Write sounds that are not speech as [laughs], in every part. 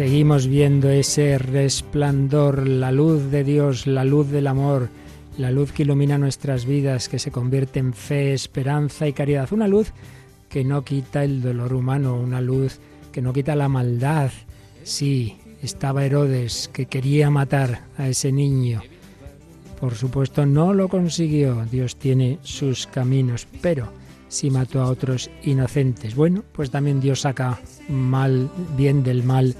seguimos viendo ese resplandor, la luz de Dios, la luz del amor, la luz que ilumina nuestras vidas, que se convierte en fe, esperanza y caridad. Una luz que no quita el dolor humano, una luz que no quita la maldad. Sí, estaba Herodes que quería matar a ese niño. Por supuesto no lo consiguió, Dios tiene sus caminos, pero sí mató a otros inocentes. Bueno, pues también Dios saca mal, bien del mal,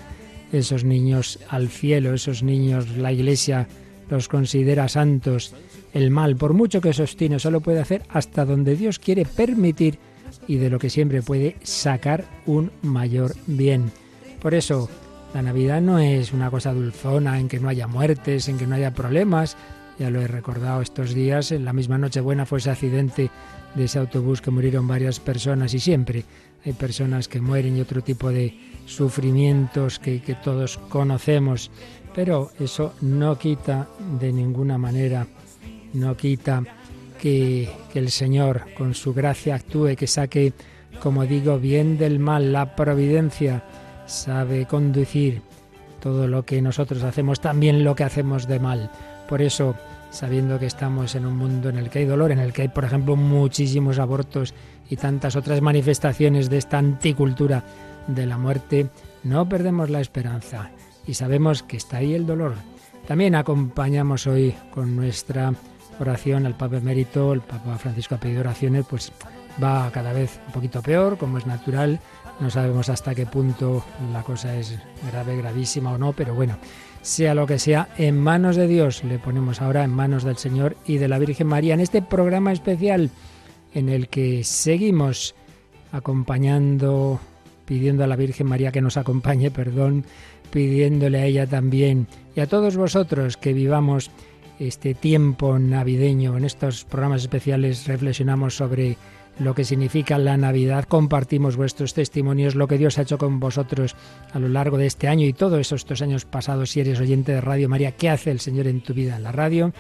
esos niños al cielo, esos niños, la iglesia los considera santos. El mal, por mucho que sostiene, solo puede hacer hasta donde Dios quiere permitir y de lo que siempre puede sacar un mayor bien. Por eso, la Navidad no es una cosa dulzona en que no haya muertes, en que no haya problemas. Ya lo he recordado estos días, en la misma Nochebuena fue ese accidente de ese autobús que murieron varias personas y siempre hay personas que mueren y otro tipo de sufrimientos que, que todos conocemos. Pero eso no quita de ninguna manera, no quita que, que el Señor con su gracia actúe, que saque, como digo, bien del mal, la providencia sabe conducir todo lo que nosotros hacemos, también lo que hacemos de mal. Por eso, sabiendo que estamos en un mundo en el que hay dolor, en el que hay, por ejemplo, muchísimos abortos y tantas otras manifestaciones de esta anticultura de la muerte, no perdemos la esperanza y sabemos que está ahí el dolor. También acompañamos hoy con nuestra oración al Papa Emérito, el Papa Francisco ha pedido oraciones, pues va cada vez un poquito peor, como es natural, no sabemos hasta qué punto la cosa es grave, gravísima o no, pero bueno, sea lo que sea, en manos de Dios le ponemos ahora en manos del Señor y de la Virgen María en este programa especial en el que seguimos acompañando, pidiendo a la Virgen María que nos acompañe, perdón, pidiéndole a ella también y a todos vosotros que vivamos este tiempo navideño. En estos programas especiales reflexionamos sobre lo que significa la Navidad, compartimos vuestros testimonios, lo que Dios ha hecho con vosotros a lo largo de este año y todos estos años pasados, si eres oyente de Radio María, ¿qué hace el Señor en tu vida en la radio?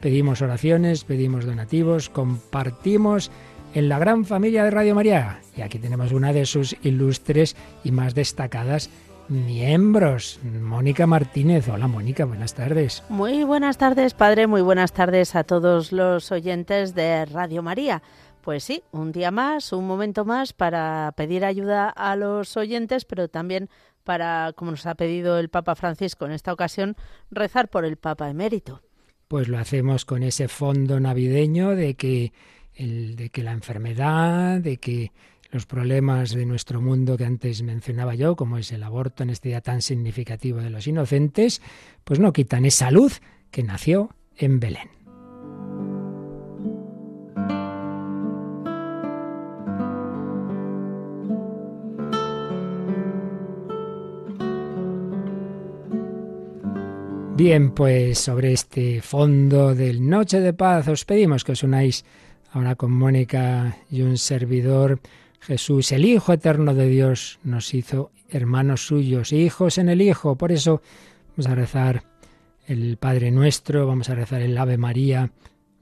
Pedimos oraciones, pedimos donativos, compartimos en la gran familia de Radio María. Y aquí tenemos una de sus ilustres y más destacadas miembros, Mónica Martínez. Hola Mónica, buenas tardes. Muy buenas tardes, padre, muy buenas tardes a todos los oyentes de Radio María. Pues sí, un día más, un momento más para pedir ayuda a los oyentes, pero también para, como nos ha pedido el Papa Francisco en esta ocasión, rezar por el Papa emérito. Pues lo hacemos con ese fondo navideño de que, el, de que la enfermedad, de que los problemas de nuestro mundo que antes mencionaba yo, como es el aborto en este día tan significativo de los inocentes, pues no quitan esa luz que nació en Belén. Bien, pues sobre este fondo del Noche de Paz os pedimos que os unáis ahora con Mónica y un servidor. Jesús, el Hijo eterno de Dios, nos hizo hermanos suyos, hijos en el Hijo. Por eso vamos a rezar el Padre Nuestro, vamos a rezar el Ave María.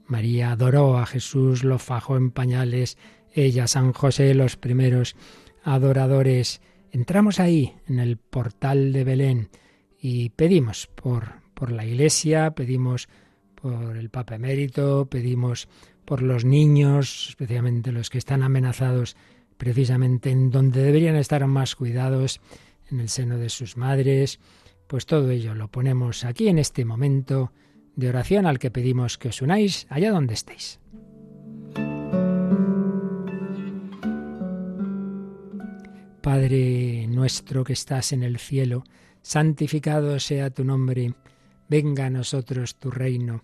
María adoró a Jesús, lo fajó en pañales, ella, San José, los primeros adoradores. Entramos ahí, en el portal de Belén, y pedimos por por la Iglesia, pedimos por el Papa Emérito, pedimos por los niños, especialmente los que están amenazados precisamente en donde deberían estar más cuidados, en el seno de sus madres, pues todo ello lo ponemos aquí en este momento de oración al que pedimos que os unáis allá donde estéis. Padre nuestro que estás en el cielo, santificado sea tu nombre, venga a nosotros tu reino,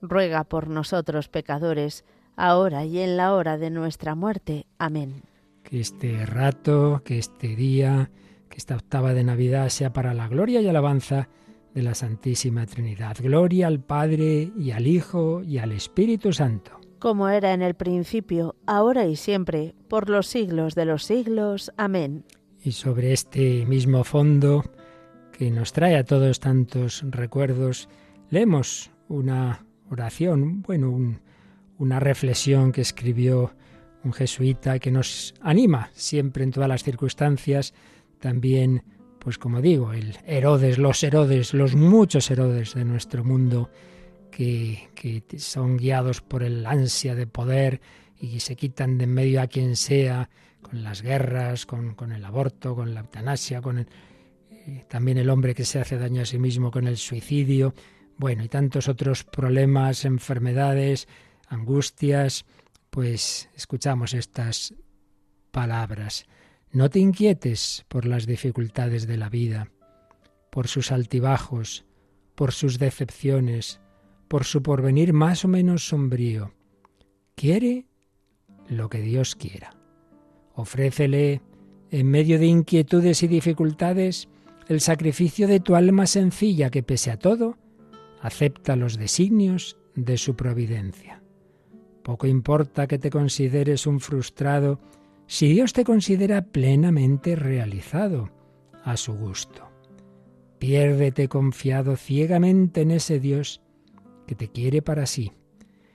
ruega por nosotros pecadores, ahora y en la hora de nuestra muerte. Amén. Que este rato, que este día, que esta octava de Navidad sea para la gloria y alabanza de la Santísima Trinidad. Gloria al Padre y al Hijo y al Espíritu Santo como era en el principio, ahora y siempre, por los siglos de los siglos. Amén. Y sobre este mismo fondo que nos trae a todos tantos recuerdos, leemos una oración, bueno, una reflexión que escribió un jesuita que nos anima siempre en todas las circunstancias, también, pues como digo, el Herodes, los Herodes, los muchos Herodes de nuestro mundo, que, son guiados por el ansia de poder y se quitan de en medio a quien sea, con las guerras, con, el aborto, con la eutanasia, con eh, también el hombre que se hace daño a sí mismo con el suicidio, bueno, y tantos otros problemas, enfermedades, angustias, pues escuchamos estas palabras. No te inquietes por las dificultades de la vida, por sus altibajos, por sus decepciones, por su porvenir más o menos sombrío. Quiere lo que Dios quiera. Ofrécele, en medio de inquietudes y dificultades, el sacrificio de tu alma sencilla que, pese a todo, acepta los designios de su providencia. Poco importa que te consideres un frustrado si Dios te considera plenamente realizado a su gusto. Piérdete confiado ciegamente en ese Dios que te quiere para sí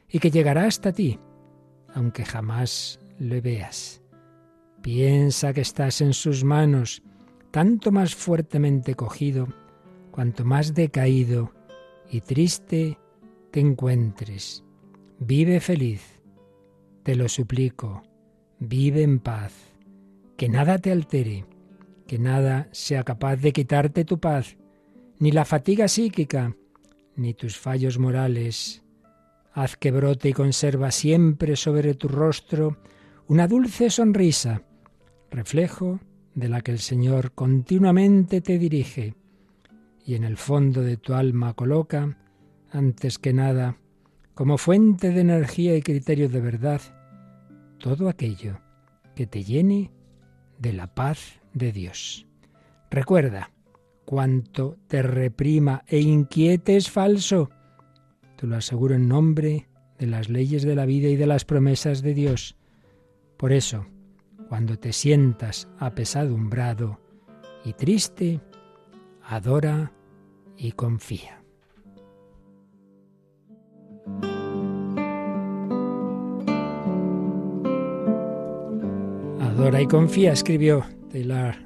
y que llegará hasta ti, aunque jamás le veas. Piensa que estás en sus manos, tanto más fuertemente cogido, cuanto más decaído y triste te encuentres. Vive feliz, te lo suplico, vive en paz, que nada te altere, que nada sea capaz de quitarte tu paz, ni la fatiga psíquica, ni tus fallos morales. Haz que brote y conserva siempre sobre tu rostro una dulce sonrisa, reflejo de la que el Señor continuamente te dirige, y en el fondo de tu alma coloca, antes que nada, como fuente de energía y criterio de verdad, todo aquello que te llene de la paz de Dios. Recuerda, Cuanto te reprima e inquiete es falso. Te lo aseguro en nombre de las leyes de la vida y de las promesas de Dios. Por eso, cuando te sientas apesadumbrado y triste, adora y confía. Adora y confía, escribió Taylor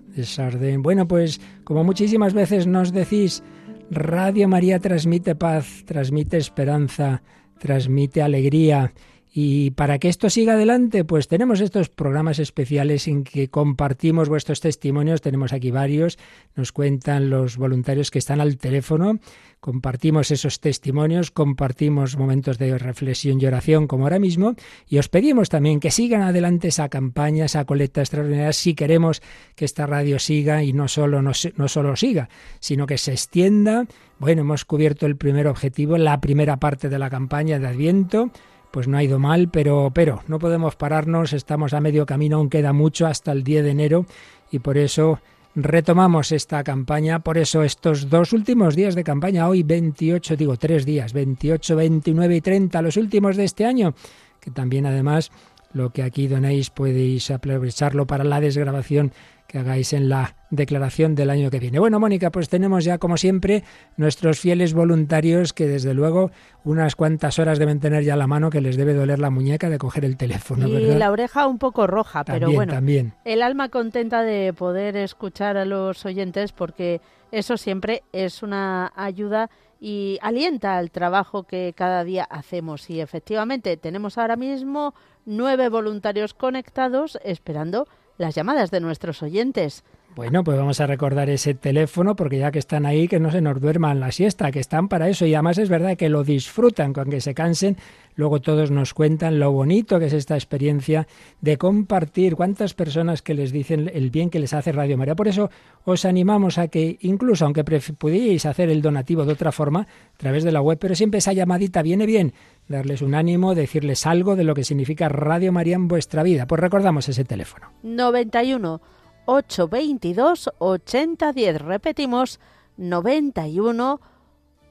bueno, pues como muchísimas veces nos decís, Radio María transmite paz, transmite esperanza, transmite alegría. Y para que esto siga adelante, pues tenemos estos programas especiales en que compartimos vuestros testimonios. Tenemos aquí varios. Nos cuentan los voluntarios que están al teléfono. Compartimos esos testimonios, compartimos momentos de reflexión y oración como ahora mismo. Y os pedimos también que sigan adelante esa campaña, esa colecta extraordinaria, si queremos que esta radio siga y no solo, no, solo siga, sino que se extienda. Bueno, hemos cubierto el primer objetivo, la primera parte de la campaña de Adviento pues no ha ido mal, pero, pero no podemos pararnos, estamos a medio camino, aún queda mucho hasta el 10 de enero y por eso retomamos esta campaña, por eso estos dos últimos días de campaña, hoy 28, digo tres días, 28, 29 y 30, los últimos de este año, que también además lo que aquí donéis podéis aprovecharlo para la desgrabación que hagáis en la declaración del año que viene. Bueno, Mónica, pues tenemos ya, como siempre, nuestros fieles voluntarios que, desde luego, unas cuantas horas deben tener ya la mano que les debe doler la muñeca de coger el teléfono. Y la oreja un poco roja, pero bueno, también. el alma contenta de poder escuchar a los oyentes porque eso siempre es una ayuda y alienta al trabajo que cada día hacemos. Y efectivamente tenemos ahora mismo nueve voluntarios conectados esperando las llamadas de nuestros oyentes. Bueno, pues vamos a recordar ese teléfono porque ya que están ahí, que no se nos duerman la siesta, que están para eso y además es verdad que lo disfrutan, con que se cansen, luego todos nos cuentan lo bonito que es esta experiencia de compartir cuántas personas que les dicen el bien que les hace Radio María. Por eso os animamos a que incluso aunque pudierais hacer el donativo de otra forma, a través de la web, pero siempre esa llamadita viene bien, darles un ánimo, decirles algo de lo que significa Radio María en vuestra vida. Pues recordamos ese teléfono. 91 822 8010. Repetimos, 91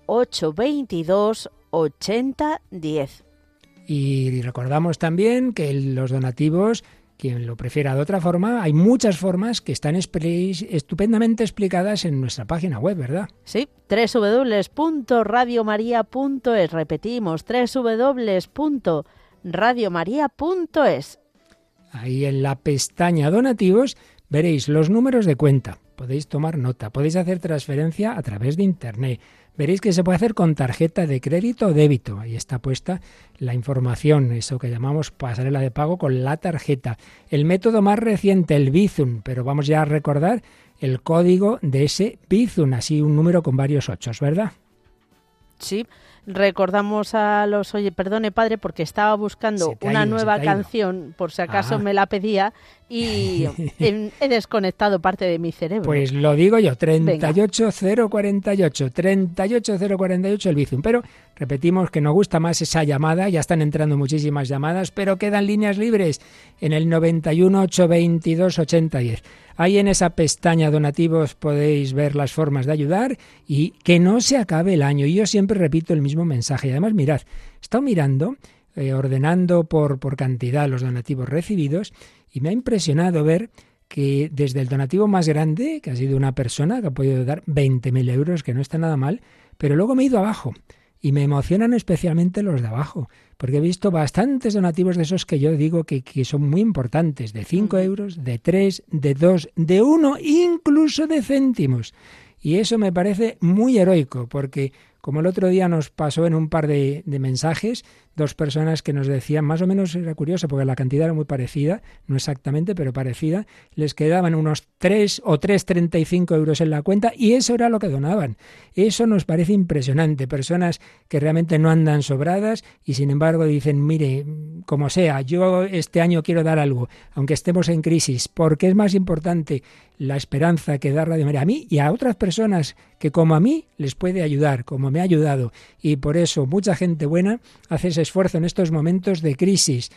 822 8010. Y recordamos también que los donativos, quien lo prefiera de otra forma, hay muchas formas que están estupendamente explicadas en nuestra página web, ¿verdad? Sí, www.radiomaria.es. Repetimos, www.radiomaria.es. Ahí en la pestaña donativos Veréis los números de cuenta, podéis tomar nota, podéis hacer transferencia a través de Internet. Veréis que se puede hacer con tarjeta de crédito o débito. Ahí está puesta la información, eso que llamamos pasarela de pago con la tarjeta. El método más reciente, el Bizum, pero vamos ya a recordar el código de ese Bizum, así un número con varios ochos, ¿verdad? Sí, recordamos a los oye, perdone padre, porque estaba buscando una nueva canción, por si acaso me la pedía, y [laughs] he desconectado parte de mi cerebro. Pues lo digo yo, 38048, 38048 el Bizum. Pero repetimos que nos gusta más esa llamada, ya están entrando muchísimas llamadas, pero quedan líneas libres en el 91 822 8010. Ahí en esa pestaña donativos podéis ver las formas de ayudar y que no se acabe el año. Y yo siempre repito el mismo mensaje. Además, mirad, he estado mirando, eh, ordenando por, por cantidad los donativos recibidos y me ha impresionado ver que desde el donativo más grande, que ha sido una persona que ha podido dar 20.000 euros, que no está nada mal, pero luego me he ido abajo y me emocionan especialmente los de abajo, porque he visto bastantes donativos de esos que yo digo que, son muy importantes, de 5 euros, de 3, de 2, de 1, incluso de céntimos. Y eso me parece muy heroico, porque como el otro día nos pasó en un par de, de mensajes, dos personas que nos decían, más o menos era curioso porque la cantidad era muy parecida, no exactamente, pero parecida, les quedaban unos 3 o 3,35 euros en la cuenta y eso era lo que donaban. Eso nos parece impresionante. Personas que realmente no andan sobradas y sin embargo dicen, mire, como sea, yo este año quiero dar algo, aunque estemos en crisis, porque es más importante la esperanza que da Radio María a mí y a otras personas que como a mí les puede ayudar, como me ha ayudado. Y por eso mucha gente buena hace ese esfuerzo en estos momentos de crisis.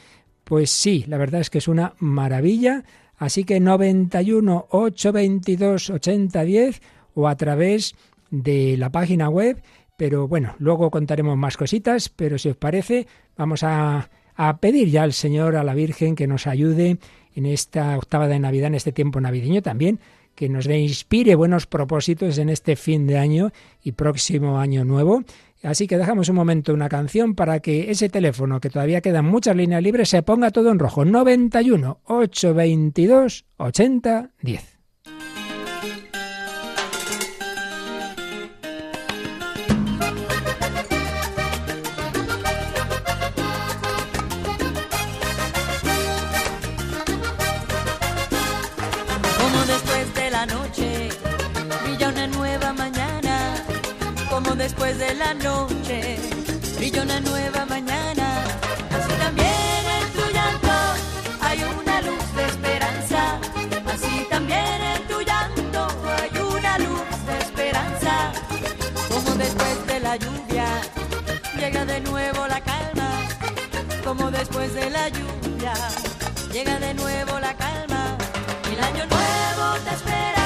Pues sí, la verdad es que es una maravilla. Así que 91 822 8010 o a través de la página web. Pero bueno, luego contaremos más cositas. Pero si os parece, vamos a, a pedir ya al Señor, a la Virgen, que nos ayude en esta octava de Navidad, en este tiempo navideño también, que nos inspire buenos propósitos en este fin de año y próximo año nuevo. Así que dejamos un momento una canción para que ese teléfono, que todavía quedan muchas líneas libres, se ponga todo en rojo. 91 822 80 10. La noche brilla una nueva mañana. Así también en tu llanto hay una luz de esperanza. Así también en tu llanto hay una luz de esperanza. Como después de la lluvia llega de nuevo la calma. Como después de la lluvia llega de nuevo la calma. El año nuevo te espera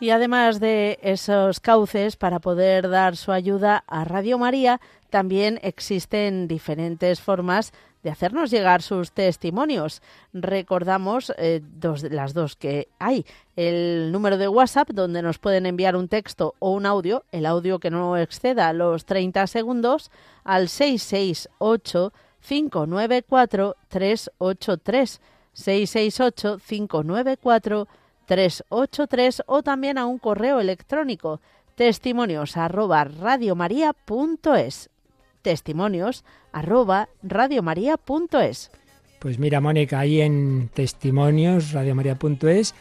Y además de esos cauces para poder dar su ayuda a Radio María, también existen diferentes formas hacernos llegar sus testimonios. Recordamos eh, las dos que hay. El número de WhatsApp donde nos pueden enviar un texto o un audio, el audio que no exceda los 30 segundos, al 668 594 383 668 594 383 o también a un correo electrónico testimonios arroba testimonios arroba radiomaria.es Pues mira, Mónica, ahí en testimonios radiomaria.es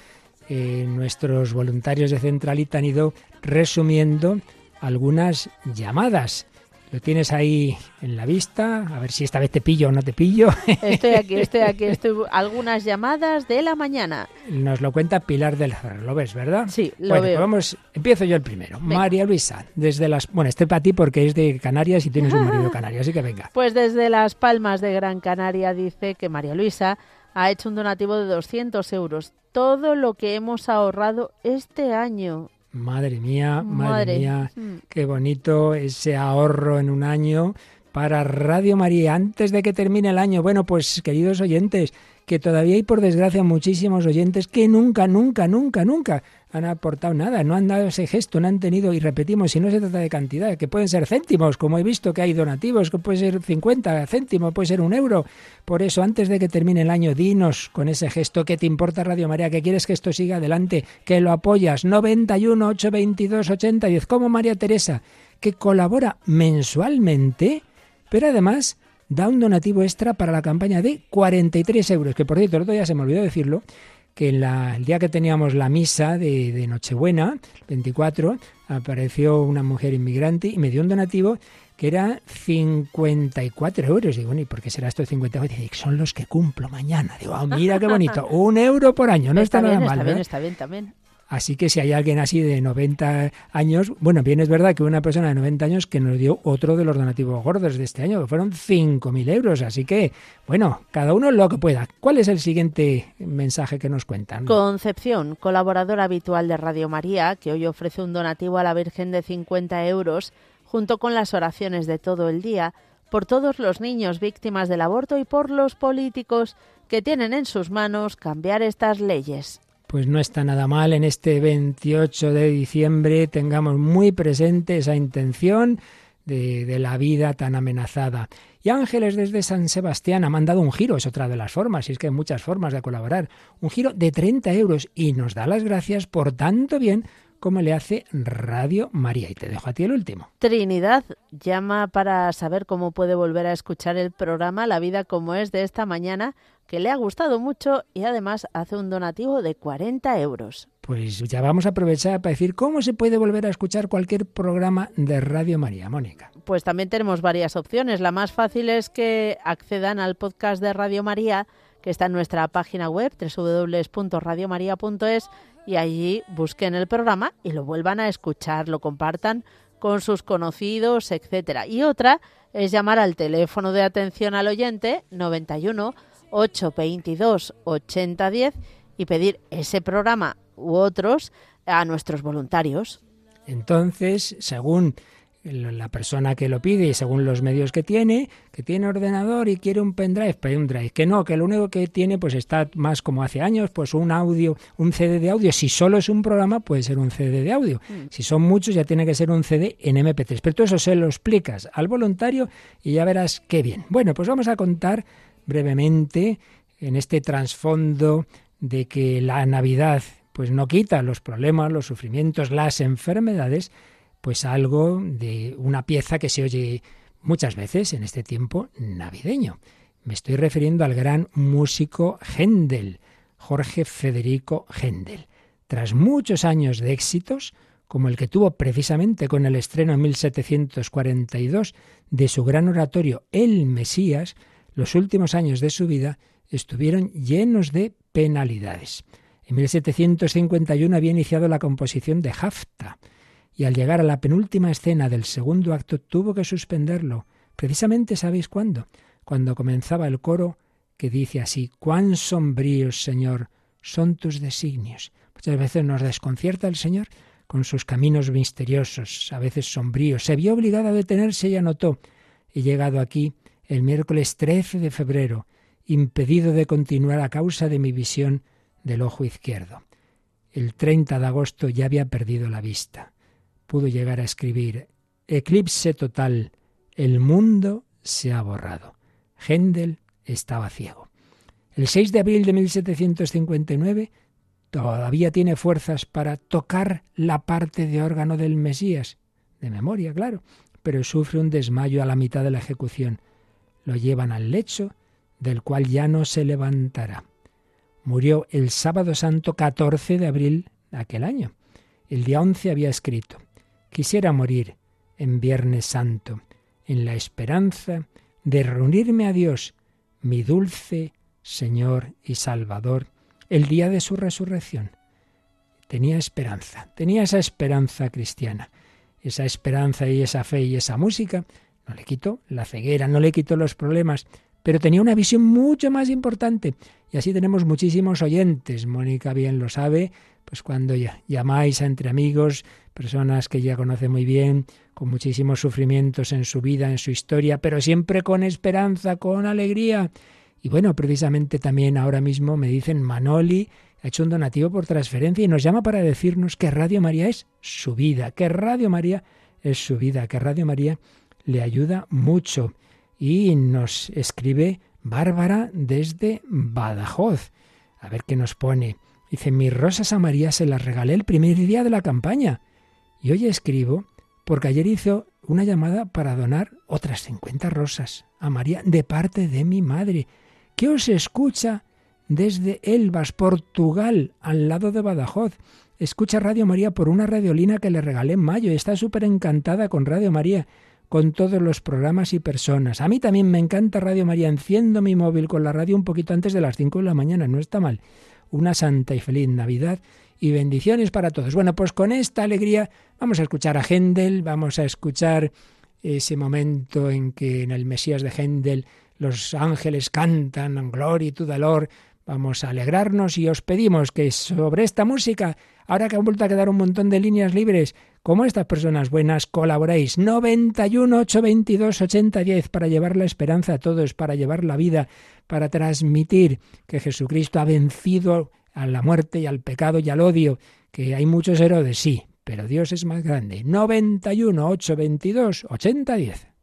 eh, nuestros voluntarios de Centralita han ido resumiendo algunas llamadas lo tienes ahí en la vista, a ver si esta vez te pillo o no te pillo. Estoy aquí, [laughs] estoy aquí, estoy algunas llamadas de la mañana. Nos lo cuenta Pilar del Cerro, ¿lo ves, verdad? Sí, lo bueno, veo. Pues vamos, empiezo yo el primero. María Luisa, desde las, bueno, este para ti porque es de Canarias y tienes un marido canario, así que venga. [laughs] Pues desde Las Palmas de Gran Canaria dice que María Luisa ha hecho un donativo de 200 euros, todo lo que hemos ahorrado este año. Madre mía, madre, Madre. mía, Mm. qué bonito ese ahorro en un año para Radio María antes de que termine el año. Bueno, pues queridos oyentes, que todavía hay por desgracia muchísimos oyentes que nunca, nunca, nunca, nunca han aportado nada, no han dado ese gesto, no han tenido, y repetimos, si no se trata de cantidad, que pueden ser céntimos, como he visto que hay donativos, que puede ser 50 céntimos, puede ser un euro. Por eso, antes de que termine el año, dinos con ese gesto que te importa Radio María, que quieres que esto siga adelante, que lo apoyas. 91 822 8010, como María Teresa, que colabora mensualmente, pero además da un donativo extra para la campaña de 43 euros, que por cierto, el otro día se me olvidó decirlo, que en la- el día que teníamos la misa de, de Nochebuena, 24, apareció una mujer inmigrante y me dio un donativo que era 54 euros. Digo, bueno, ¿y por qué será esto de 54? Dice, son los que cumplo mañana. Digo, ah, mira qué bonito, [laughs] un euro por año, no está, bien, nada mal. está bien, está bien también. Así que si hay alguien así de 90 años, bueno, bien es verdad que una persona de 90 años que nos dio otro de los donativos gordos de este año, que fueron 5.000 euros. Así que, bueno, cada uno lo que pueda. ¿Cuál es el siguiente mensaje que nos cuentan? Concepción, colaboradora habitual de Radio María, que hoy ofrece un donativo a la Virgen de 50 euros, junto con las oraciones de todo el día, por todos los niños víctimas del aborto y por los políticos que tienen en sus manos cambiar estas leyes. Pues no está nada mal en este 28 de diciembre tengamos muy presente esa intención de, la vida tan amenazada. Y Ángeles desde San Sebastián ha mandado un giro, es otra de las formas, y es que hay muchas formas de colaborar. Un giro de 30 euros y nos da las gracias por tanto bien como le hace Radio María. Y te dejo a ti el último. Trinidad llama para saber cómo puede volver a escuchar el programa La vida como es de esta mañana, que le ha gustado mucho y además hace un donativo de 40 euros. Pues ya vamos a aprovechar para decir cómo se puede volver a escuchar cualquier programa de Radio María, Mónica. Pues también tenemos varias opciones. La más fácil es que accedan al podcast de Radio María, que está en nuestra página web www.radiomaria.es y allí busquen el programa y lo vuelvan a escuchar, lo compartan con sus conocidos, etcétera. Y otra es llamar al teléfono de atención al oyente 91 822 8010 y pedir ese programa u otros a nuestros voluntarios. Entonces, según la persona que lo pide y según los medios que tiene, que tiene ordenador y quiere un pendrive, pues un drive. Que no, que lo único que tiene pues está más como hace años, pues un audio, un CD de audio. Si solo es un programa, puede ser un CD de audio. Si son muchos, ya tiene que ser un CD en MP3. Pero todo eso se lo explicas al voluntario y ya verás qué bien. Bueno, pues vamos a contar brevemente en este trasfondo de que la Navidad pues no quita los problemas, los sufrimientos, las enfermedades, pues algo de una pieza que se oye muchas veces en este tiempo navideño. Me estoy refiriendo al gran músico Händel, Jorge Federico Händel. Tras muchos años de éxitos, como el que tuvo precisamente con el estreno en 1742 de su gran oratorio El Mesías, los últimos años de su vida estuvieron llenos de penalidades. En 1751 había iniciado la composición de Hafta y al llegar a la penúltima escena del segundo acto tuvo que suspenderlo. Precisamente sabéis cuándo, cuando comenzaba el coro que dice así, cuán sombríos, Señor, son tus designios. Muchas veces nos desconcierta el Señor con sus caminos misteriosos, a veces sombríos. Se vio obligado a detenerse y anotó, he llegado aquí el miércoles 13 de febrero, impedido de continuar a causa de mi visión del ojo izquierdo. El 30 de agosto ya había perdido la vista. Pudo llegar a escribir Eclipse total, el mundo se ha borrado. Händel estaba ciego. El 6 de abril de 1759 todavía tiene fuerzas para tocar la parte de órgano del Mesías, de memoria, claro, pero sufre un desmayo a la mitad de la ejecución. Lo llevan al lecho, del cual ya no se levantará. Murió el sábado santo 14 de abril de aquel año. El día 11 había escrito, quisiera morir en Viernes Santo, en la esperanza de reunirme a Dios, mi dulce Señor y Salvador, el día de su resurrección. Tenía esperanza, tenía esa esperanza cristiana, esa esperanza y esa fe y esa música. No le quitó la ceguera, no le quitó los problemas, pero tenía una visión mucho más importante. Y así tenemos muchísimos oyentes. Mónica bien lo sabe, pues cuando llamáis a entre amigos, personas que ya conoce muy bien, con muchísimos sufrimientos en su vida, en su historia, pero siempre con esperanza, con alegría. Y bueno, precisamente también ahora mismo me dicen Manoli ha hecho un donativo por transferencia y nos llama para decirnos que Radio María es su vida, que Radio María es su vida, que Radio María le ayuda mucho. Y nos escribe Bárbara desde Badajoz. A ver qué nos pone. Dice, mis rosas a María se las regalé el primer día de la campaña. Y hoy escribo porque ayer hizo una llamada para donar otras 50 rosas a María de parte de mi madre que os escucha desde Elvas, Portugal, al lado de Badajoz. Escucha Radio María por una radiolina que le regalé en mayo y está súper encantada con Radio María, con todos los programas y personas. A mí también me encanta Radio María. Enciendo mi móvil con la radio un poquito antes de las 5 de la mañana, no está mal. Una santa y feliz Navidad y bendiciones para todos. Bueno, pues con esta alegría vamos a escuchar a Händel, vamos a escuchar ese momento en que en el Mesías de Händel los ángeles cantan Gloria y tu dolor. Vamos a alegrarnos y os pedimos que sobre esta música, ahora que han vuelto a quedar un montón de líneas libres, como estas personas buenas, colaboréis. 91 822 8010 para llevar la esperanza a todos, para llevar la vida, para transmitir que Jesucristo ha vencido a la muerte y al pecado y al odio, que hay muchos Herodes, sí, pero Dios es más grande. 91 822 8010.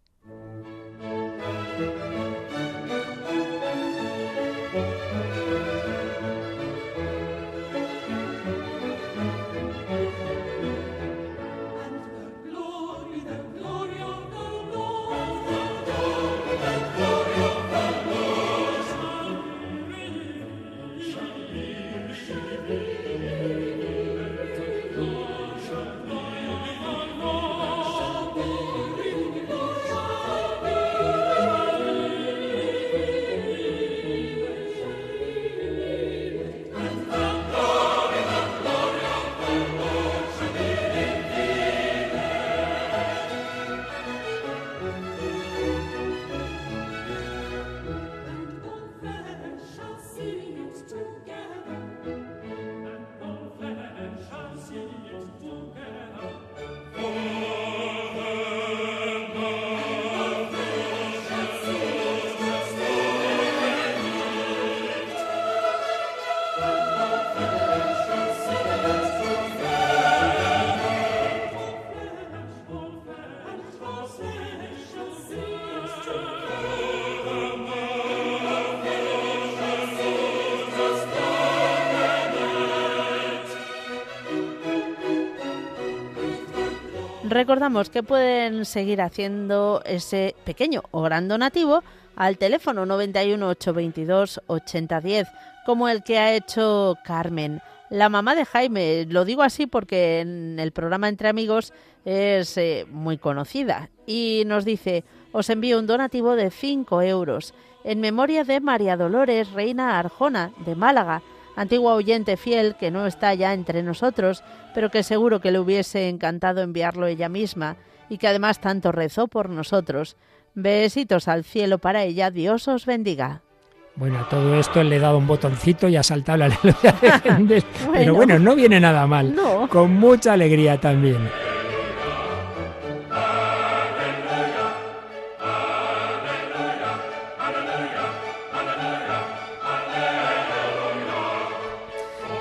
Recordamos que pueden seguir haciendo ese pequeño o gran donativo al teléfono 91 822 8010, como el que ha hecho Carmen, la mamá de Jaime. Lo digo así porque en el programa Entre Amigos es eh, muy conocida y nos dice: Os envío un donativo de 5 euros en memoria de María Dolores Reina Arjona de Málaga antigua oyente fiel que no está ya entre nosotros, pero que seguro que le hubiese encantado enviarlo ella misma y que además tanto rezó por nosotros. Besitos al cielo para ella, Dios os bendiga. Bueno, a todo esto le he dado un botoncito y ha saltado la [laughs] aleluya de [laughs] Pero bueno, no viene nada mal. No. Con mucha alegría también.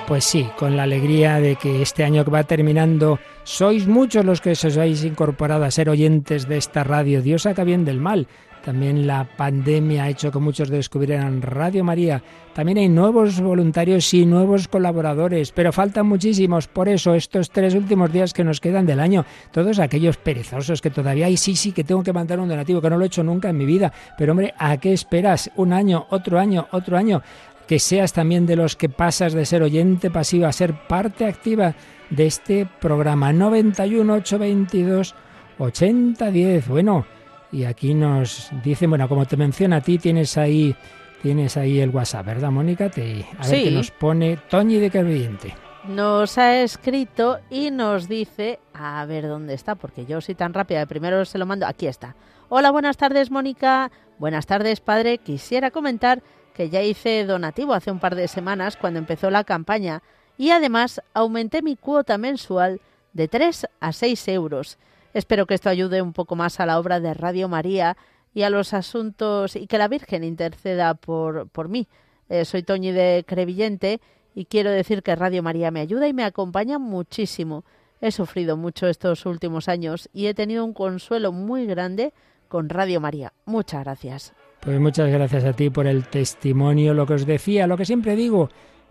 Pues sí, con la alegría de que este año que va terminando, sois muchos los que os habéis incorporado a ser oyentes de esta radio. Dios saca bien del mal. También la pandemia ha hecho que muchos descubrieran Radio María. También hay nuevos voluntarios y nuevos colaboradores, pero faltan muchísimos. Por eso, estos tres últimos días que nos quedan del año, todos aquellos perezosos que todavía hay, sí, sí, que tengo que mandar un donativo, que no lo he hecho nunca en mi vida. Pero hombre, ¿a qué esperas? Un año, otro año, otro año que seas también de los que pasas de ser oyente pasivo a ser parte activa de este programa 91 822 8010. Bueno, y aquí nos dice, bueno, como te menciona a ti, tienes ahí tienes ahí el WhatsApp, ¿verdad, Mónica? Te, a ver qué nos pone Toñi de Carviente. Nos ha escrito y nos dice, a ver dónde está, porque yo soy tan rápida, primero se lo mando, aquí está. Hola, buenas tardes, Mónica. Buenas tardes, padre. Quisiera comentar que ya hice donativo hace un par de semanas cuando empezó la campaña y además aumenté mi cuota mensual de 3 a 6 euros. Espero que esto ayude un poco más a la obra de Radio María y a los asuntos y que la Virgen interceda por, por mí. Eh, soy Toñi de Crevillente y quiero decir que Radio María me ayuda y me acompaña muchísimo. He sufrido mucho estos últimos años y he tenido un consuelo muy grande con Radio María. Muchas gracias. Pues muchas gracias a ti por el testimonio, lo que os decía, lo que siempre digo,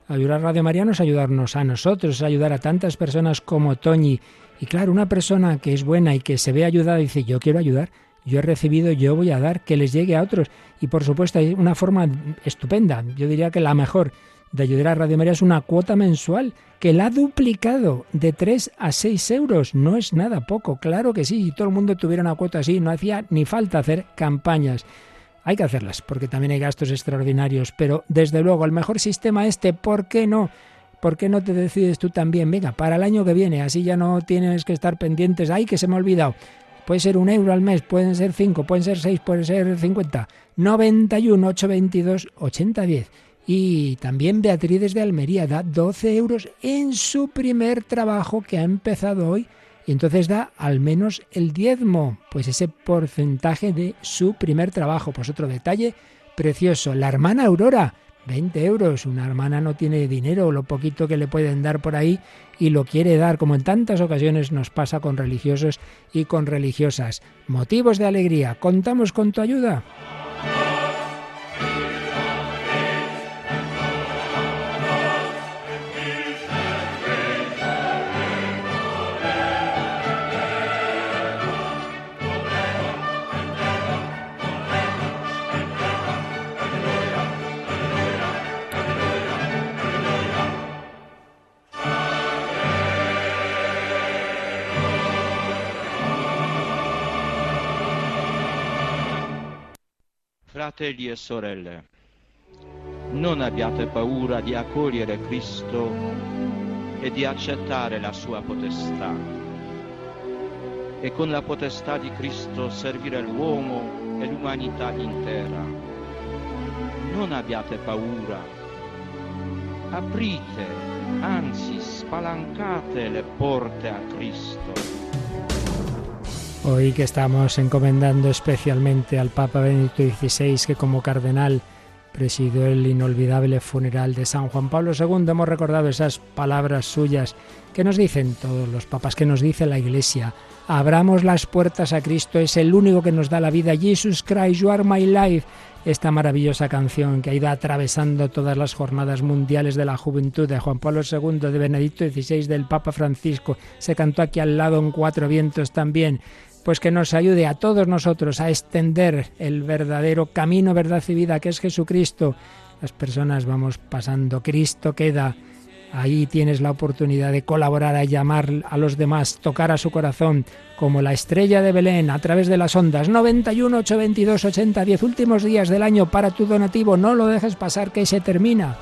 ayudar a Radio María no es ayudarnos a nosotros, es ayudar a tantas personas como Toñi. Y claro, una persona que es buena y que se ve ayudada dice, yo quiero ayudar, yo he recibido, yo voy a dar, que les llegue a otros. Y por supuesto hay una forma estupenda, yo diría que la mejor de ayudar a Radio María es una cuota mensual que la ha duplicado de 3 a 6 euros. No es nada poco, claro que sí, si todo el mundo tuviera una cuota así, no hacía ni falta hacer campañas. Hay que hacerlas, porque también hay gastos extraordinarios, pero desde luego el mejor sistema este, ¿por qué no? ¿Por qué no te decides tú también? Venga, para el año que viene, así ya no tienes que estar pendientes. ¡Ay, que se me ha olvidado! Puede ser un euro al mes, pueden ser cinco, pueden ser seis, pueden ser cincuenta. 91 822 8010. Y también Beatriz desde Almería da 12 euros en su primer trabajo que ha empezado hoy y entonces da al menos el diezmo, pues ese porcentaje de su primer trabajo. Pues otro detalle precioso. La hermana Aurora, 20 euros. Una hermana no tiene dinero, lo poquito que le pueden dar por ahí y lo quiere dar, como en tantas ocasiones nos pasa con religiosos y con religiosas. Motivos de alegría. ¿Contamos con tu ayuda? Fratelli e sorelle, non abbiate paura di accogliere Cristo e di accettare la sua potestà e con la potestà di Cristo servire l'uomo e l'umanità intera. Non abbiate paura, aprite, anzi spalancate le porte a Cristo. Hoy que estamos encomendando especialmente al Papa Benedicto XVI, que como cardenal presidió el inolvidable funeral de San Juan Pablo II, hemos recordado esas palabras suyas que nos dicen todos los papas, que nos dice la Iglesia. Abramos las puertas a Cristo, es el único que nos da la vida. Jesus Christ, you are my life. Esta maravillosa canción que ha ido atravesando todas las jornadas mundiales de la juventud de Juan Pablo II, de Benedicto XVI, del Papa Francisco, se cantó aquí al lado en Cuatro Vientos también pues que nos ayude a todos nosotros a extender el verdadero camino, verdad y vida que es Jesucristo. Las personas vamos pasando, Cristo queda. Ahí tienes la oportunidad de colaborar, a llamar a los demás, tocar a su corazón, como la estrella de Belén a través de las ondas. 91 822 80 10 últimos días del año para tu donativo. No lo dejes pasar que se termina.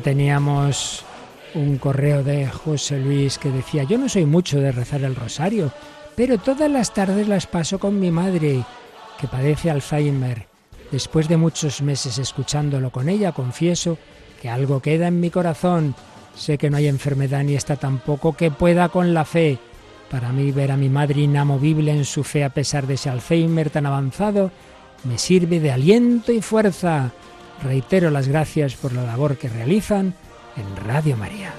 Teníamos un correo de José Luis que decía, yo no soy mucho de rezar el rosario, pero todas las tardes las paso con mi madre, que padece Alzheimer. Después de muchos meses escuchándolo con ella, confieso que algo queda en mi corazón. Sé que no hay enfermedad ni esta tampoco que pueda con la fe. Para mí ver a mi madre inamovible en su fe a pesar de ese Alzheimer tan avanzado me sirve de aliento y fuerza. Reitero las gracias por la labor que realizan en Radio María.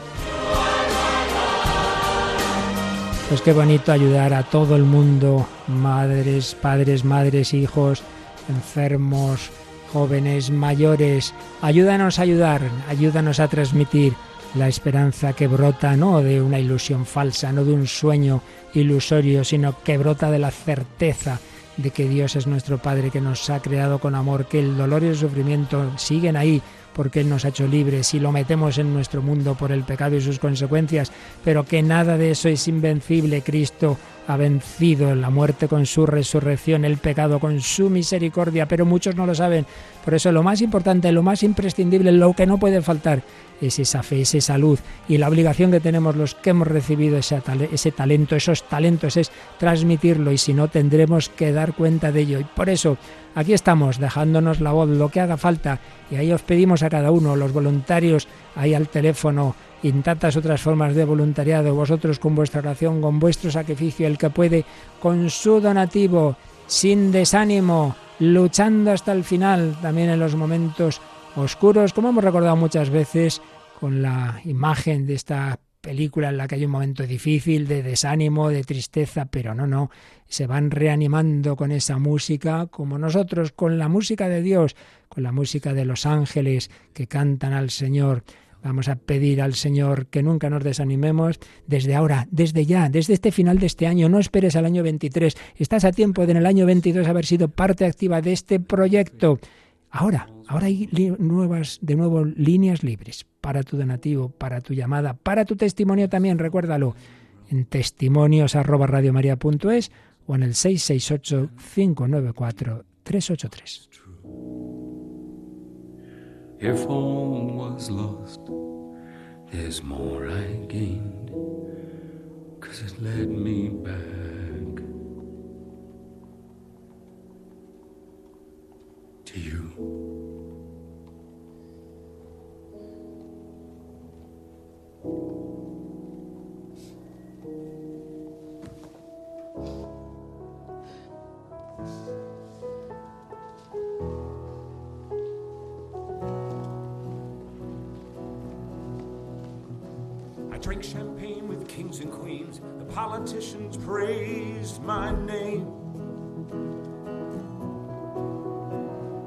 Pues qué bonito ayudar a todo el mundo, madres, padres, madres, hijos, enfermos, jóvenes, mayores. Ayúdanos a ayudar, ayúdanos a transmitir la esperanza que brota no de una ilusión falsa, no de un sueño ilusorio, sino que brota de la certeza de que Dios es nuestro Padre, que nos ha creado con amor, que el dolor y el sufrimiento siguen ahí, porque Él nos ha hecho libres y lo metemos en nuestro mundo por el pecado y sus consecuencias, pero que nada de eso es invencible. Cristo ha vencido la muerte con su resurrección, el pecado con su misericordia, pero muchos no lo saben. Por eso lo más importante, lo más imprescindible, lo que no puede faltar es esa fe, esa salud y la obligación que tenemos los que hemos recibido ese, ese talento, esos talentos, es transmitirlo y si no tendremos que dar cuenta de ello. Y por eso aquí estamos dejándonos la voz, lo que haga falta y ahí os pedimos a cada uno, los voluntarios, ahí al teléfono y en tantas otras formas de voluntariado, vosotros con vuestra oración, con vuestro sacrificio, el que puede, con su donativo, sin desánimo, luchando hasta el final, también en los momentos oscuros, como hemos recordado muchas veces con la imagen de esta película en la que hay un momento difícil, de desánimo, de tristeza, pero no, no, se van reanimando con esa música, como nosotros, con la música de Dios, con la música de los ángeles que cantan al Señor. Vamos a pedir al Señor que nunca nos desanimemos desde ahora, desde ya, desde este final de este año. No esperes al año 23. Estás a tiempo de en el año 22 haber sido parte activa de este proyecto. Ahora, ahora hay nuevas, de nuevo, líneas libres para tu donativo, para tu llamada, para tu testimonio también, recuérdalo, en testimonios arroba radiomaria.es o en el 668 594 383. If all was lost, there's more I gained, cause it led me back to you. Drink champagne with kings and queens. The politicians praised my name.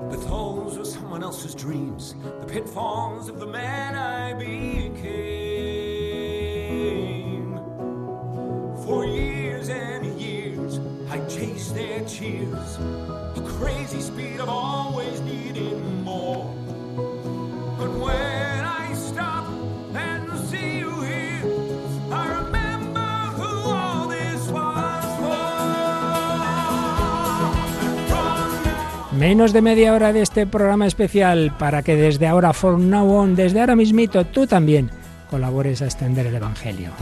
But those were someone else's dreams, the pitfalls of the man I became. For years and years, I chased their cheers, a crazy speed of always needing more. But when Menos de media hora de este programa especial para que desde ahora, for now on, desde ahora mismito, tú también colabores a extender el Evangelio.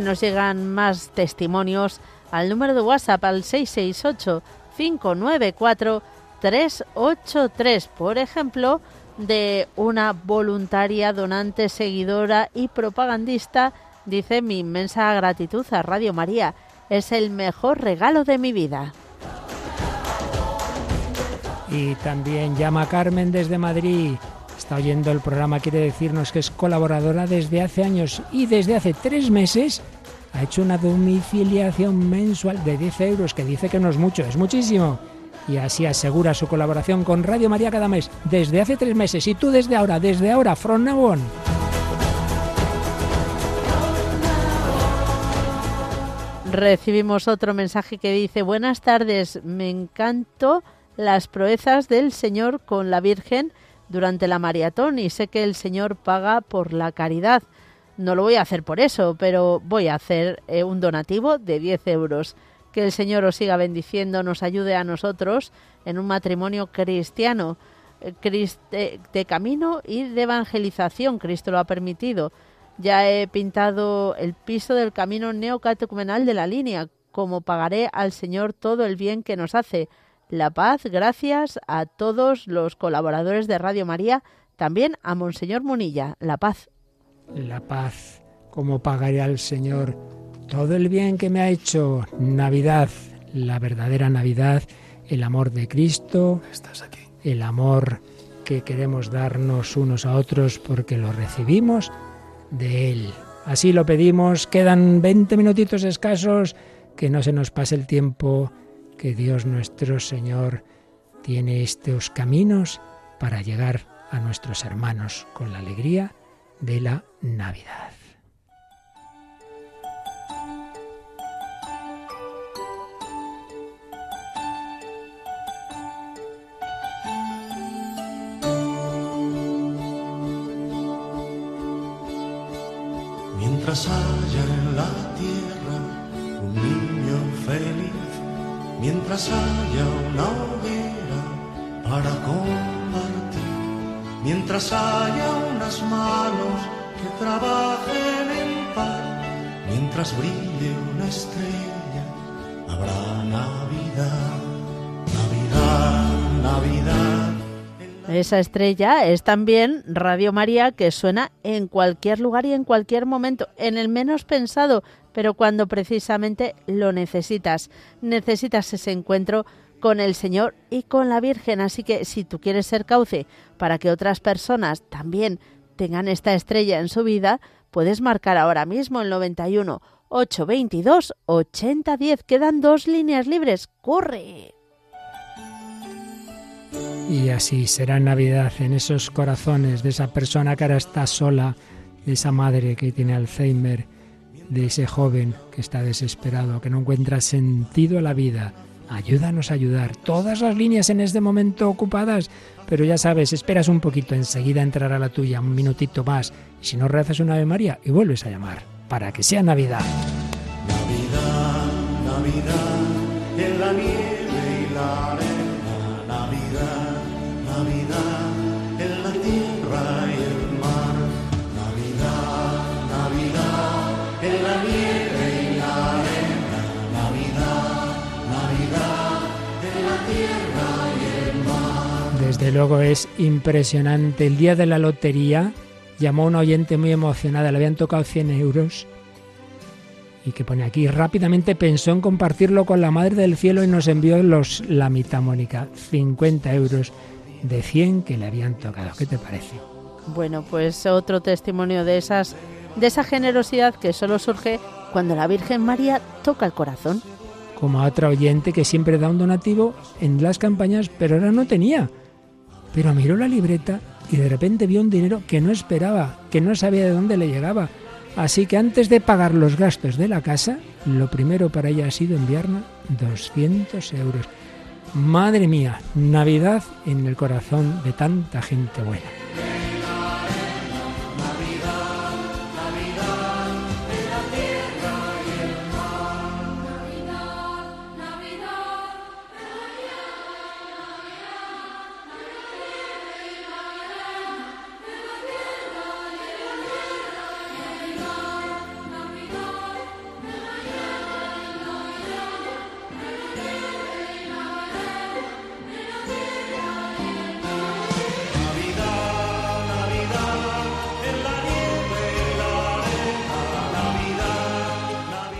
Nos llegan más testimonios al número de WhatsApp al 668 594 383, por ejemplo, de una voluntaria, donante, seguidora y propagandista, dice mi inmensa gratitud a Radio María. es el mejor regalo de mi vida. Y también llama Carmen desde Madrid. Está oyendo el programa, quiere decirnos que es colaboradora desde hace años y desde hace tres meses ha hecho una domiciliación mensual de 10 euros, que dice que no es mucho, es muchísimo. Y así asegura su colaboración con Radio María cada mes, desde hace tres meses. Y tú desde ahora, desde ahora, from now on. Recibimos otro mensaje que dice, buenas tardes, me encantó las proezas del Señor con la Virgen durante la maratón y sé que el Señor paga por la caridad. No lo voy a hacer por eso, pero voy a hacer eh, un donativo de 10 euros. Que el Señor os siga bendiciendo, nos ayude a nosotros en un matrimonio cristiano, eh, de camino y de evangelización. Cristo lo ha permitido. Ya he pintado el piso del camino neocatecumenal de la línea, como pagaré al Señor todo el bien que nos hace. La paz, gracias a todos los colaboradores de Radio María, también a Monseñor Munilla. La paz la paz, cómo pagaré al Señor todo el bien que me ha hecho. Navidad, la verdadera Navidad, el amor de Cristo, Estás aquí. el amor que queremos darnos unos a otros porque lo recibimos de Él. Así lo pedimos, quedan 20 minutitos escasos, que no se nos pase el tiempo, que Dios nuestro Señor tiene estos caminos para llegar a nuestros hermanos con la alegría de la Navidad. Mientras haya en la tierra mientras haya una hoguera para compartir, mientras haya unas manos que trabajen en paz, mientras brille una estrella, Esa estrella es también Radio María que suena en cualquier lugar y en cualquier momento, en el menos pensado, pero cuando precisamente lo necesitas. Necesitas ese encuentro con el Señor y con la Virgen. Así que si tú quieres ser cauce para que otras personas también tengan esta estrella en su vida, puedes marcar ahora mismo el 91 822 8010. Quedan dos líneas libres. ¡Corre! Y así será Navidad en esos corazones de esa persona que ahora está sola, de esa madre que tiene Alzheimer, de ese joven que está desesperado, que no encuentra sentido a la vida. Ayúdanos a ayudar. Todas las líneas en este momento ocupadas, pero ya sabes, esperas un poquito, enseguida entrará la tuya, un minutito más. Si no rezas una Ave María y vuelves a llamar, para que sea Navidad. Navidad, Navidad, Desde luego es impresionante. El día de la lotería llamó una oyente muy emocionada, le habían tocado 100 euros y que pone aquí, rápidamente pensó en compartirlo con la Madre del Cielo y nos envió los, la mitad, Mónica, 50 euros de 100 que le habían tocado. ¿Qué te parece? Bueno, pues otro testimonio de esas de esa generosidad que solo surge cuando la Virgen María toca el corazón. Como a otra oyente que siempre da un donativo en las campañas, pero ahora no tenía. Pero miró la libreta y de repente vio un dinero que no esperaba, que no sabía de dónde le llegaba. Así que antes de pagar los gastos de la casa, lo primero para ella ha sido enviarnos 200 euros. Madre mía, Navidad en el corazón de tanta gente buena.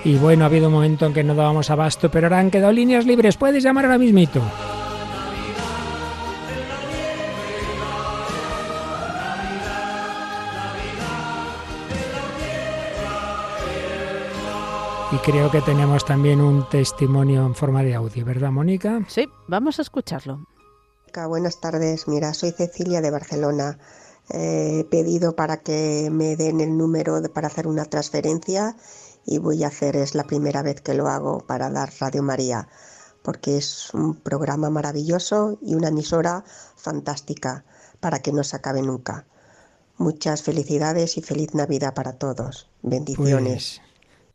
Y bueno, ha habido un momento en que no dábamos abasto, pero ahora han quedado líneas libres. Puedes llamar ahora mismito. Y creo que tenemos también un testimonio en forma de audio, ¿verdad, Mónica? Sí, vamos a escucharlo. Buenas tardes, mira, soy Cecilia de Barcelona. Eh, he pedido para que me den el número de- para hacer una transferencia y voy a hacer, es la primera vez que lo hago para dar Radio María, porque es un programa maravilloso y una emisora fantástica para que no se acabe nunca. Muchas felicidades y feliz Navidad para todos. Bendiciones. Pues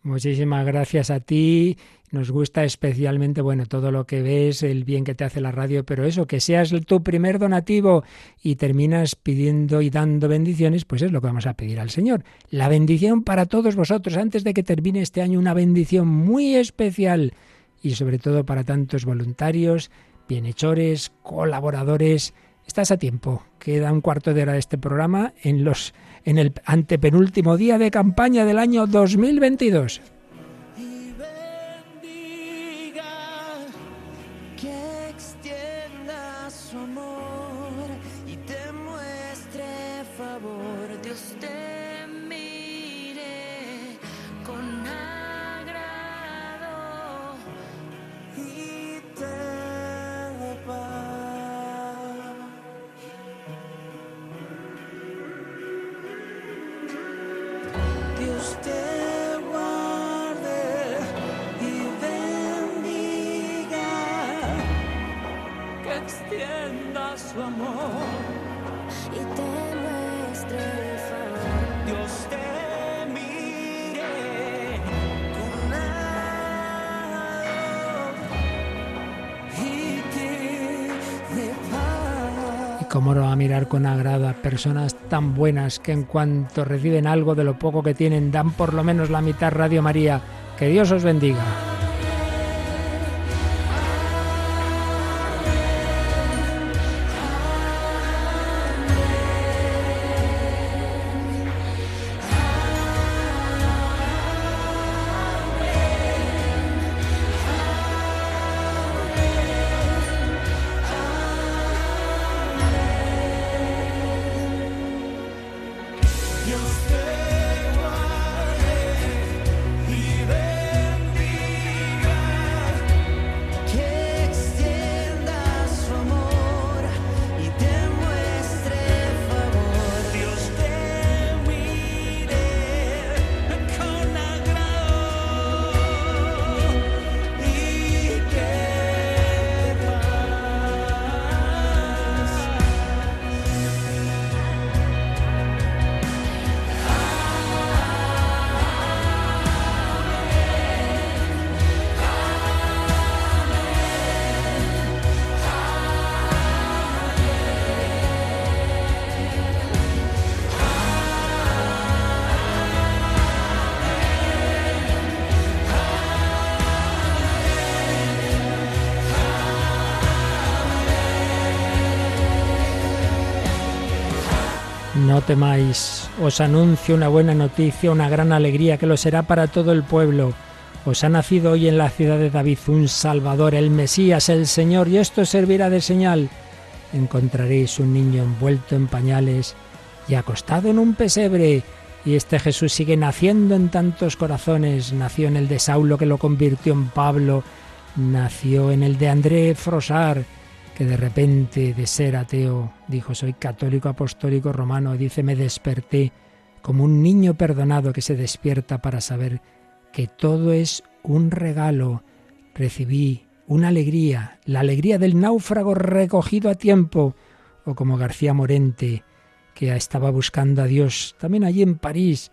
muchísimas gracias a ti. Nos gusta especialmente, bueno, todo lo que ves, el bien que te hace la radio, pero eso, que seas tu primer donativo y terminas pidiendo y dando bendiciones, pues es lo que vamos a pedir al Señor. La bendición para todos vosotros, antes de que termine este año, una bendición muy especial y sobre todo para tantos voluntarios, bienhechores, colaboradores. Estás a tiempo. Queda un cuarto de hora de este programa en los en el antepenúltimo día de campaña del año 2022. Con a personas tan buenas que en cuanto reciben algo de lo poco que tienen, dan por lo menos la mitad Radio María. Que Dios os bendiga. Temáis, os anuncio una buena noticia, una gran alegría que lo será para todo el pueblo. Os ha nacido hoy en la ciudad de David un Salvador, el Mesías, el Señor, y esto servirá de señal. Encontraréis un niño envuelto en pañales y acostado en un pesebre. Y este Jesús sigue naciendo en tantos corazones. Nació en el de Saulo que lo convirtió en Pablo. Nació en el de André Frosar que de repente de ser ateo dijo soy católico apostólico romano, dice me desperté como un niño perdonado que se despierta para saber que todo es un regalo. Recibí una alegría, la alegría del náufrago recogido a tiempo, o como García Morente, que estaba buscando a Dios también allí en París,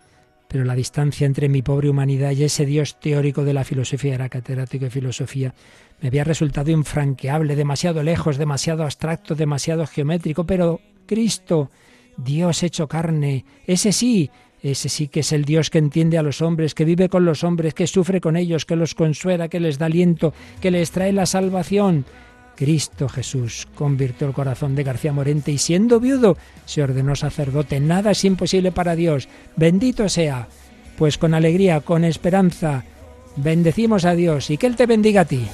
pero la distancia entre mi pobre humanidad y ese Dios teórico de la filosofía, era catedrático de filosofía, me había resultado infranqueable, demasiado lejos, demasiado abstracto, demasiado geométrico, pero Cristo, Dios hecho carne, ese sí, ese sí que es el Dios que entiende a los hombres, que vive con los hombres, que sufre con ellos, que los consuela, que les da aliento, que les trae la salvación. Cristo Jesús convirtió el corazón de García Morente y siendo viudo se ordenó sacerdote. Nada es imposible para Dios. Bendito sea. Pues con alegría, con esperanza Bendecimos a Dios y que Él te bendiga a ti.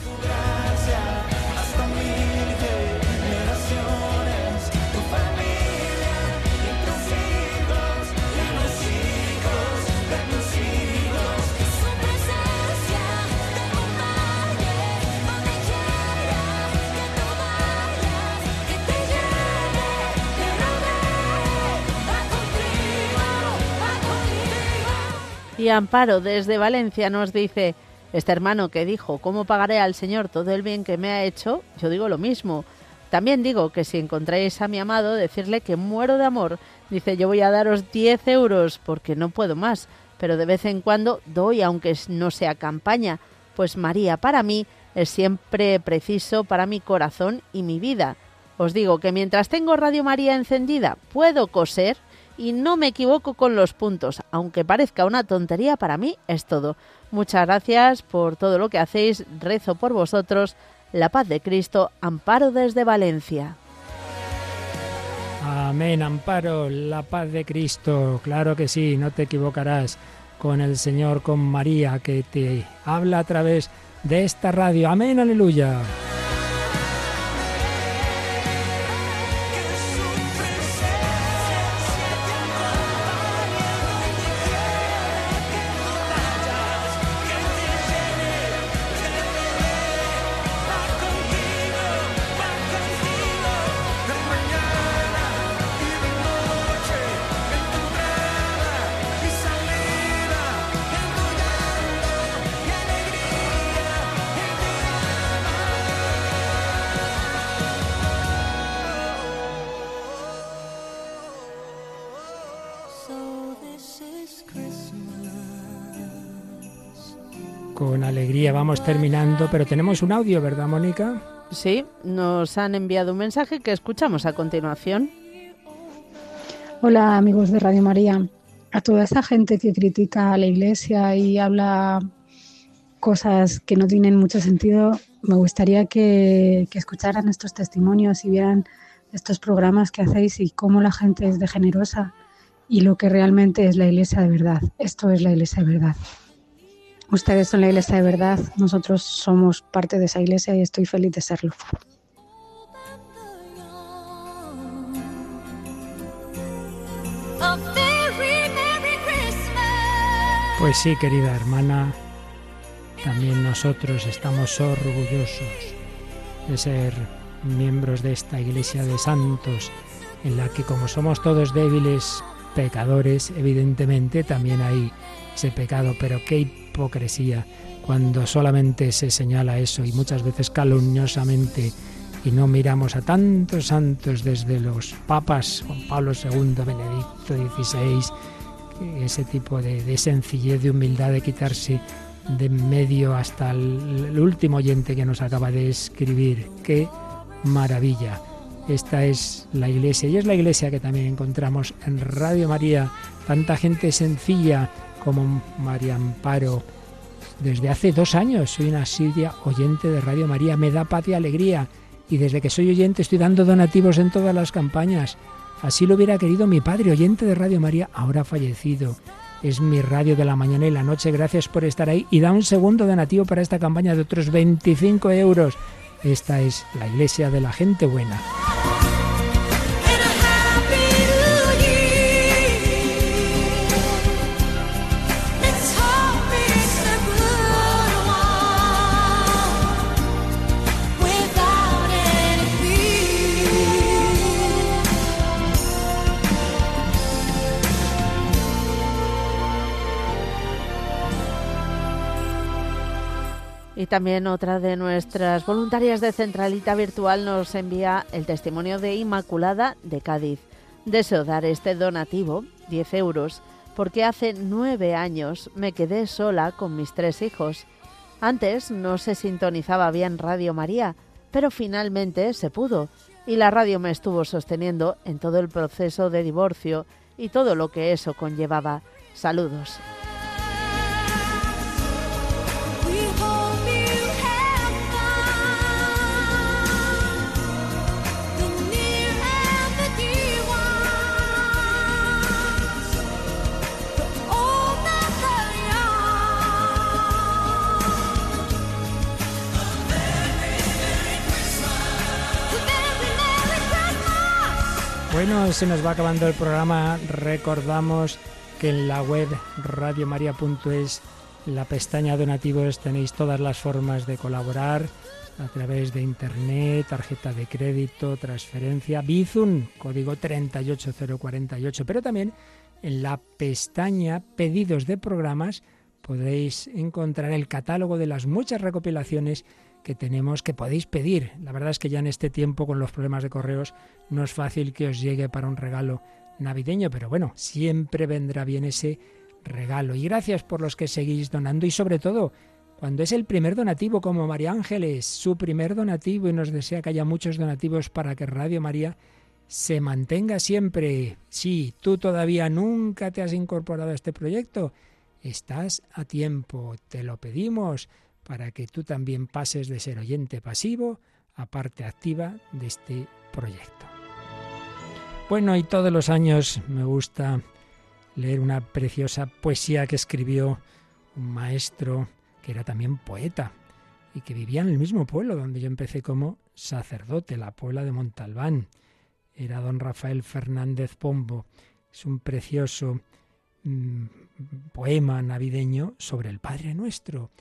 Amparo desde Valencia nos dice, este hermano que dijo, ¿cómo pagaré al Señor todo el bien que me ha hecho? Yo digo lo mismo. También digo que si encontráis a mi amado, decirle que muero de amor. Dice, yo voy a daros 10 euros porque no puedo más, pero de vez en cuando doy aunque no sea campaña, pues María para mí es siempre preciso para mi corazón y mi vida. Os digo que mientras tengo Radio María encendida, puedo coser y no me equivoco con los puntos. Aunque parezca una tontería, para mí es todo. Muchas gracias por todo lo que hacéis. Rezo por vosotros. La paz de Cristo, amparo desde Valencia. Amén, amparo, la paz de Cristo. Claro que sí, no te equivocarás con el Señor, con María, que te habla a través de esta radio. Amén, aleluya. Vamos terminando, pero tenemos un audio, ¿verdad, Mónica? Sí, nos han enviado un mensaje que escuchamos a continuación. Hola amigos de Radio María. A toda esa gente que critica a la Iglesia y habla cosas que no tienen mucho sentido, me gustaría que, que escucharan estos testimonios y vieran estos programas que hacéis y cómo la gente es de generosa y lo que realmente es la Iglesia de verdad. Esto es la Iglesia de verdad. Ustedes son la Iglesia de verdad, nosotros somos parte de esa Iglesia y estoy feliz de serlo. Pues sí, querida hermana, también nosotros estamos orgullosos de ser miembros de esta iglesia de santos, en la que como somos todos débiles, pecadores, evidentemente también hay ese pecado, pero qué hipocresía cuando solamente se señala eso y muchas veces calumniosamente y no miramos a tantos santos desde los papas, Juan Pablo II, Benedicto XVI, ese tipo de, sencillez, de humildad, de quitarse de medio hasta el, el último oyente que nos acaba de escribir. ¡Qué maravilla! Esta es la iglesia y es la iglesia que también encontramos en Radio María. Tanta gente sencilla como María Amparo. Desde hace dos años soy una asidia oyente de Radio María. Me da paz y alegría. Y desde que soy oyente estoy dando donativos en todas las campañas. Así lo hubiera querido mi padre, oyente de Radio María, ahora fallecido. Es mi radio de la mañana y la noche. Gracias por estar ahí. Y da un segundo donativo para esta campaña de otros 25 euros. Esta es la iglesia de la gente buena. Y también otra de nuestras voluntarias de Centralita Virtual nos envía el testimonio de Inmaculada de Cádiz. Deseo dar este donativo, 10 euros, porque hace nueve años me quedé sola con mis tres hijos. Antes no se sintonizaba bien Radio María, pero finalmente se pudo y la radio me estuvo sosteniendo en todo el proceso de divorcio y todo lo que eso conllevaba. Saludos. Bueno, se nos va acabando el programa. Recordamos que en la web radiomaria.es, la pestaña donativos, tenéis todas las formas de colaborar a través de internet, tarjeta de crédito, transferencia, Bizum, código 38048, pero también en la pestaña pedidos de programas podéis encontrar el catálogo de las muchas recopilaciones que tenemos que podéis pedir. La verdad es que ya en este tiempo con los problemas de correos no es fácil que os llegue para un regalo navideño, pero bueno, siempre vendrá bien ese regalo. Y gracias por los que seguís donando y sobre todo cuando es el primer donativo como María Ángeles, su primer donativo y nos desea que haya muchos donativos para que Radio María se mantenga siempre. Sí, tú todavía nunca te has incorporado a este proyecto. Estás a tiempo, te lo pedimos para que tú también pases de ser oyente pasivo a parte activa de este proyecto. Bueno, y todos los años me gusta leer una preciosa poesía que escribió un maestro que era también poeta y que vivía en el mismo pueblo donde yo empecé como sacerdote, la Puebla de Montalbán. Era don Rafael Fernández Pombo. Es un precioso mm, poema navideño sobre el Padre Nuestro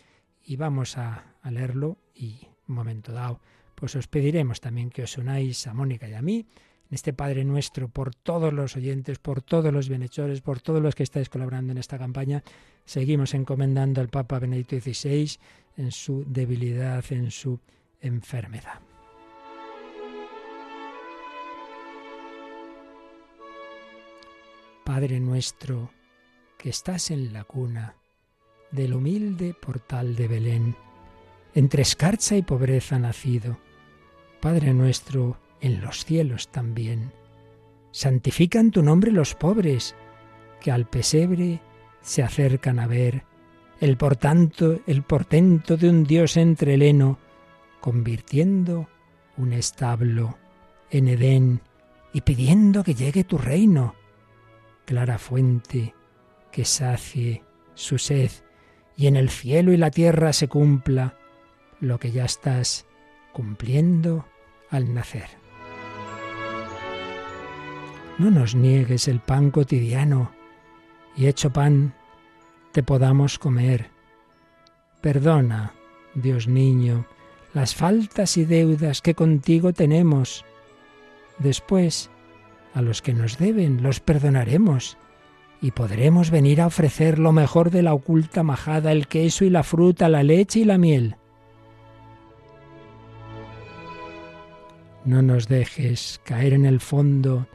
y vamos a, leerlo y un momento dado pues os pediremos también que os unáis a Mónica y a mí en este Padre Nuestro por todos los oyentes, por todos los bienhechores, por todos los que estáis colaborando en esta campaña. Seguimos encomendando al Papa Benedicto XVI en su debilidad, en su enfermedad. Padre nuestro, que estás en la cuna, del humilde portal de Belén, entre escarcha y pobreza nacido. Padre nuestro, en los cielos también. Santifican tu nombre los pobres, que al pesebre se acercan a ver el portanto, el portento de un Dios entre el heno, convirtiendo un establo en Edén y pidiendo que llegue tu reino, clara fuente que sacie su sed y en el cielo y la tierra se cumpla lo que ya estás cumpliendo al nacer. No nos niegues el pan cotidiano y hecho pan te podamos comer. Perdona, Dios niño, las faltas y deudas que contigo tenemos. Después, a los que nos deben, los perdonaremos y podremos venir a ofrecer lo mejor de la oculta majada, el queso y la fruta, la leche y la miel. No nos dejes caer en el fondo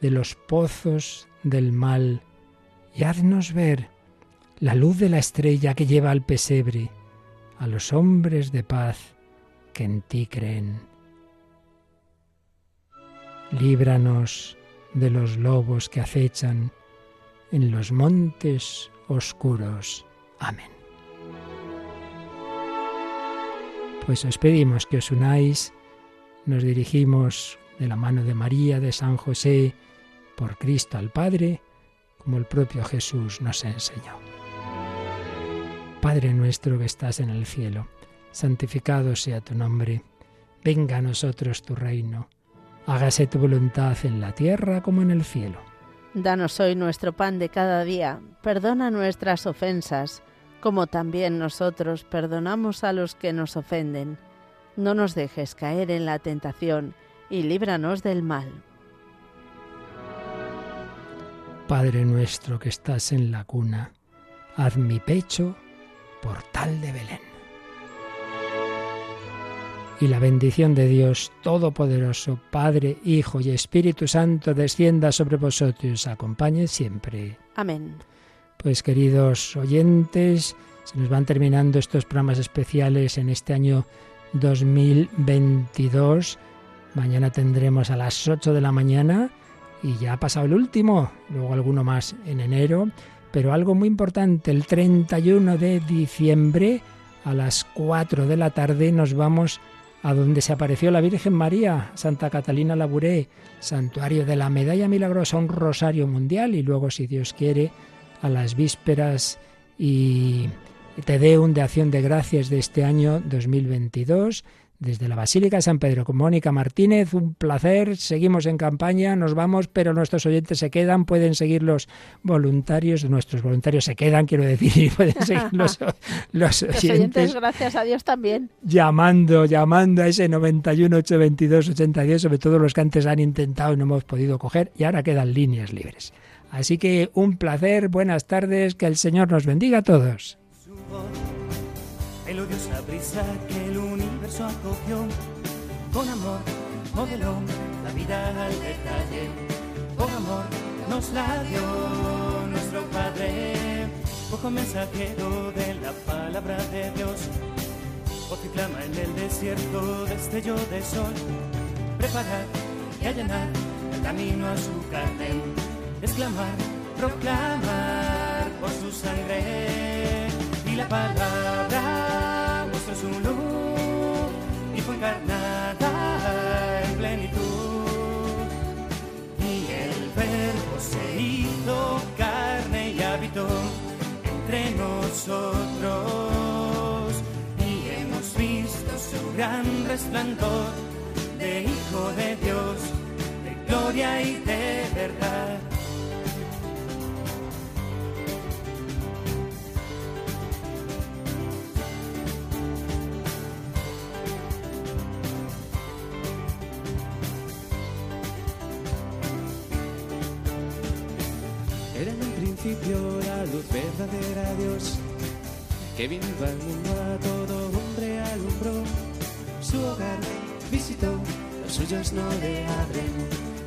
de los pozos del mal y haznos ver la luz de la estrella que lleva al pesebre a los hombres de paz que en ti creen. Líbranos de los lobos que acechan en los montes oscuros. Amén. Pues os pedimos que os unáis, nos dirigimos de la mano de María, de San José, por Cristo al Padre, como el propio Jesús nos enseñó. Padre nuestro que estás en el cielo, santificado sea tu nombre, venga a nosotros tu reino, hágase tu voluntad en la tierra como en el cielo. Danos hoy nuestro pan de cada día, perdona nuestras ofensas, como también nosotros perdonamos a los que nos ofenden. No nos dejes caer en la tentación y líbranos del mal. Padre nuestro que estás en la cuna, haz mi pecho portal de Belén y la bendición de Dios Todopoderoso, Padre, Hijo y Espíritu Santo, descienda sobre vosotros y os acompañe siempre. Amén. Pues queridos oyentes, se nos van terminando estos programas especiales en este año 2022. Mañana tendremos a las 8 de la mañana y ya ha pasado el último, luego alguno más en enero, pero algo muy importante, el 31 de diciembre a las 4 de la tarde nos vamos a donde se apareció la Virgen María, Santa Catalina Labouré, santuario de la Medalla Milagrosa, un rosario mundial y luego, si Dios quiere, a las vísperas y Te Deum de Acción de Gracias de este año 2022, desde la Basílica de San Pedro con Mónica Martínez. Un placer, seguimos en campaña, nos vamos, pero nuestros oyentes se quedan, pueden seguir los voluntarios, nuestros voluntarios se quedan, quiero decir, y pueden seguir los, [laughs] los oyentes. Los oyentes, gracias a Dios también. Llamando, llamando a ese 91 822 82, sobre todo los que antes han intentado y no hemos podido coger, y ahora quedan líneas libres. Así que un placer, buenas tardes, que el Señor nos bendiga a todos. Su voz, melodiosa brisa que el universo acogió, con amor modeló la vida al detalle, con amor nos la dio nuestro Padre, poco mensajero de la palabra de Dios, voz que clama en el desierto, destello de sol, preparar y allanar el camino a su carne, exclamar, proclamar por su sangre. Y la palabra mostró su luz y fue encarnada en plenitud. Y el verbo se hizo carne y habitó entre nosotros. Y hemos visto su gran resplandor de Hijo de Dios de gloria y de verdad principio la luz verdadera Dios, que vino al mundo a todo hombre alumbró. Su hogar visitó, los suyos no le abren.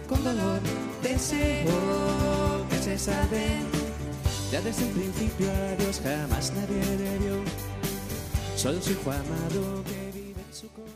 Con dolor deseo que se salve. Ya desde el principio a Dios jamás nadie le vio. Solo su hijo amado que